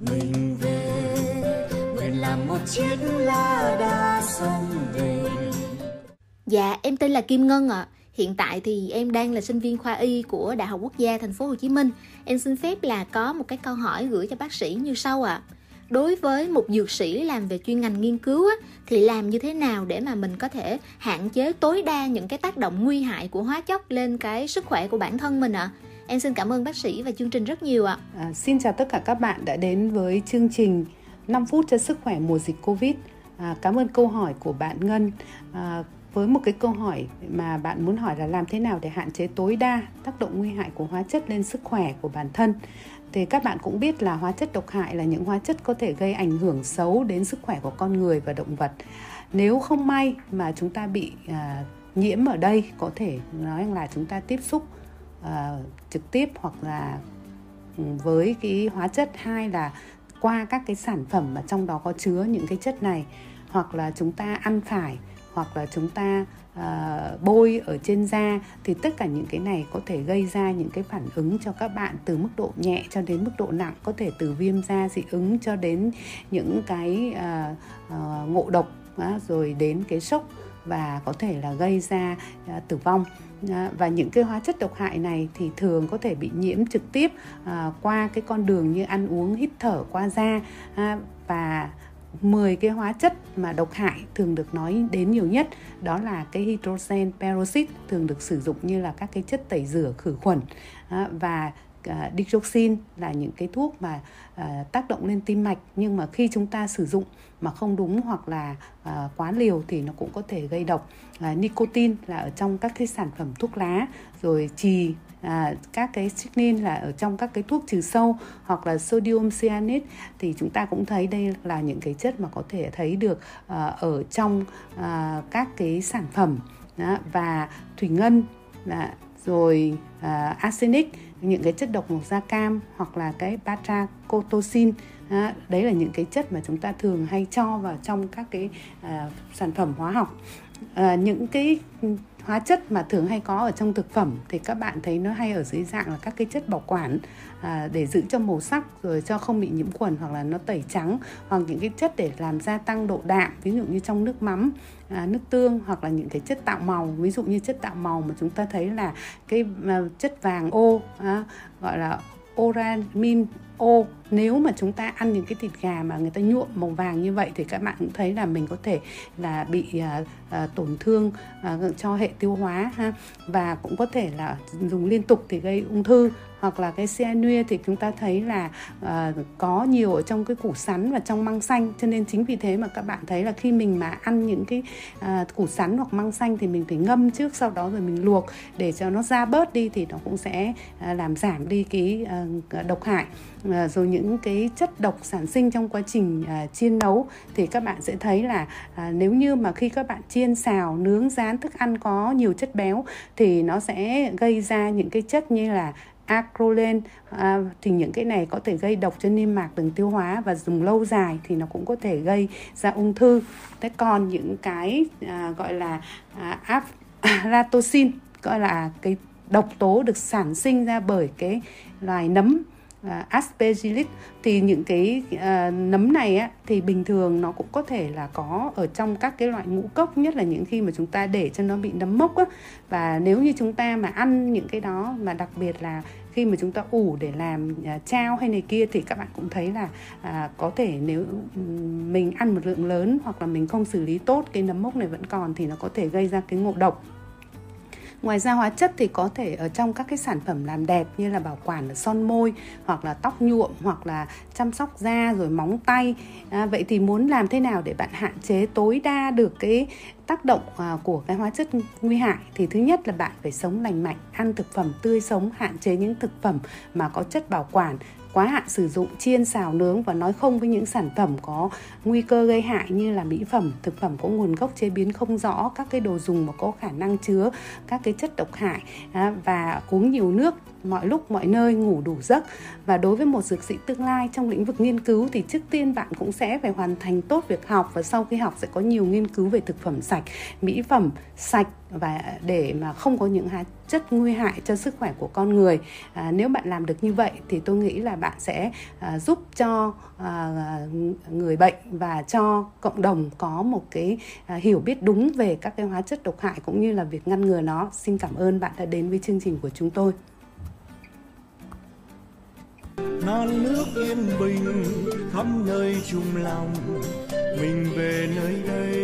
mình về nguyện làm một chiếc lá đa sông về Dạ, em tên là Kim Ngân ạ. Hiện tại thì em đang là sinh viên khoa y của Đại học Quốc gia Thành phố Hồ Chí Minh. Em xin phép là có một cái câu hỏi gửi cho bác sĩ như sau ạ. Đối với một dược sĩ làm về chuyên ngành nghiên cứu á, thì làm như thế nào để mà mình có thể hạn chế tối đa những cái tác động nguy hại của hóa chất lên cái sức khỏe của bản thân mình ạ? Em xin cảm ơn bác sĩ và chương trình rất nhiều ạ. À, xin chào tất cả các bạn đã đến với chương trình 5 phút cho sức khỏe mùa dịch Covid. À, cảm ơn câu hỏi của bạn Ngân. À, với một cái câu hỏi mà bạn muốn hỏi là làm thế nào để hạn chế tối đa tác động nguy hại của hóa chất lên sức khỏe của bản thân thì các bạn cũng biết là hóa chất độc hại là những hóa chất có thể gây ảnh hưởng xấu đến sức khỏe của con người và động vật nếu không may mà chúng ta bị à, nhiễm ở đây có thể nói là chúng ta tiếp xúc Ờ, trực tiếp hoặc là ừ, với cái hóa chất hai là qua các cái sản phẩm mà trong đó có chứa những cái chất này hoặc là chúng ta ăn phải hoặc là chúng ta uh, bôi ở trên da thì tất cả những cái này có thể gây ra những cái phản ứng cho các bạn từ mức độ nhẹ cho đến mức độ nặng có thể từ viêm da dị ứng cho đến những cái uh, uh, ngộ độc uh, rồi đến cái sốc và có thể là gây ra à, tử vong. À, và những cái hóa chất độc hại này thì thường có thể bị nhiễm trực tiếp à, qua cái con đường như ăn uống, hít thở qua da. Và 10 cái hóa chất mà độc hại thường được nói đến nhiều nhất đó là cái hydrogen peroxide thường được sử dụng như là các cái chất tẩy rửa khử khuẩn. Và À, uh, digoxin là những cái thuốc mà uh, tác động lên tim mạch. Nhưng mà khi chúng ta sử dụng mà không đúng hoặc là uh, quá liều thì nó cũng có thể gây độc. Uh, nicotine là ở trong các cái sản phẩm thuốc lá rồi trì à, các cái strychnine là ở trong các cái thuốc trừ sâu hoặc là sodium cyanide thì chúng ta cũng thấy đây là những cái chất mà có thể thấy được à, ở trong à, các cái sản phẩm. Đó, và thủy ngân là rồi à, arsenic những cái chất độc màu da cam hoặc là cái batracotosin à, đấy là những cái chất mà chúng ta thường hay cho vào trong các cái à, sản phẩm hóa học. À, những cái hóa chất mà thường hay có ở trong thực phẩm thì các bạn thấy nó hay ở dưới dạng là các cái chất bảo quản à, để giữ cho màu sắc rồi cho không bị nhiễm khuẩn hoặc là nó tẩy trắng hoặc những cái chất để làm gia tăng độ đạm ví dụ như trong nước mắm à, nước tương hoặc là những cái chất tạo màu. Ví dụ như chất tạo màu mà chúng ta thấy là cái à, chất vàng ô à, gọi là oramin ô nếu mà chúng ta ăn những cái thịt gà mà người ta nhuộm màu vàng như vậy thì các bạn cũng thấy là mình có thể là bị uh, uh, tổn thương uh, cho hệ tiêu hóa ha. Và cũng có thể là dùng liên tục thì gây ung thư. Hoặc là cái cyanua thì chúng ta thấy là uh, có nhiều ở trong cái củ sắn và trong măng xanh. Cho nên chính vì thế mà các bạn thấy là khi mình mà ăn những cái uh, củ sắn hoặc măng xanh thì mình phải ngâm trước sau đó rồi mình luộc để cho nó ra bớt đi thì nó cũng sẽ uh, làm giảm đi cái uh, độc hại. Ờ, rồi những cái chất độc sản sinh trong quá trình à, chiên nấu thì các bạn sẽ thấy là à, nếu như mà khi các bạn chiên xào nướng rán thức ăn có nhiều chất béo thì nó sẽ gây ra những cái chất như là acrolen à, thì những cái này có thể gây độc cho niêm mạc đường tiêu hóa và dùng lâu dài thì nó cũng có thể gây ra ung thư. Thế còn những cái à, gọi là à, aflatoxin à, gọi là cái độc tố được sản sinh ra bởi cái loài nấm uh, aspergillus thì những cái uh, nấm này á, thì bình thường nó cũng có thể là có ở trong các cái loại ngũ cốc nhất là những khi mà chúng ta để cho nó bị nấm mốc á. Và nếu như chúng ta mà ăn những cái đó mà đặc biệt là khi mà chúng ta ủ để làm uh, hay này kia thì các bạn cũng thấy là uh, có thể nếu mình ăn một lượng lớn hoặc là mình không xử lý tốt cái nấm mốc này vẫn còn thì nó có thể gây ra cái ngộ độc. Ngoài ra hóa chất thì có thể ở trong các cái sản phẩm làm đẹp như là bảo quản son môi hoặc là tóc nhuộm hoặc là chăm sóc da rồi móng tay. À, vậy thì muốn làm thế nào để bạn hạn chế tối đa được cái tác động à, của cái hóa chất nguy hại thì thứ nhất là bạn phải sống lành mạnh, ăn thực phẩm tươi sống, hạn chế những thực phẩm mà có chất bảo quản quá hạn sử dụng, chiên, xào, nướng và nói không với những sản phẩm có nguy cơ gây hại như là mỹ phẩm, thực phẩm có nguồn gốc chế biến không rõ, các cái đồ dùng mà có khả năng chứa các cái chất độc hại và uống nhiều nước mọi lúc, mọi nơi, ngủ đủ giấc. Và đối với một dược sĩ tương lai trong lĩnh vực nghiên cứu thì trước tiên bạn cũng sẽ phải hoàn thành tốt việc học và sau khi học sẽ có nhiều nghiên cứu về thực phẩm sạch, mỹ phẩm sạch và để mà không có những chất nguy hại cho sức khỏe của con người. À, nếu bạn làm được như vậy thì tôi nghĩ là bạn sẽ à, giúp cho à, người bệnh và cho cộng đồng có một cái à, hiểu biết đúng về các cái hóa chất độc hại cũng như là việc ngăn ngừa nó. Xin cảm ơn bạn đã đến với chương trình của chúng tôi. Non nước yên bình khắp nơi chung lòng. Mình về nơi đây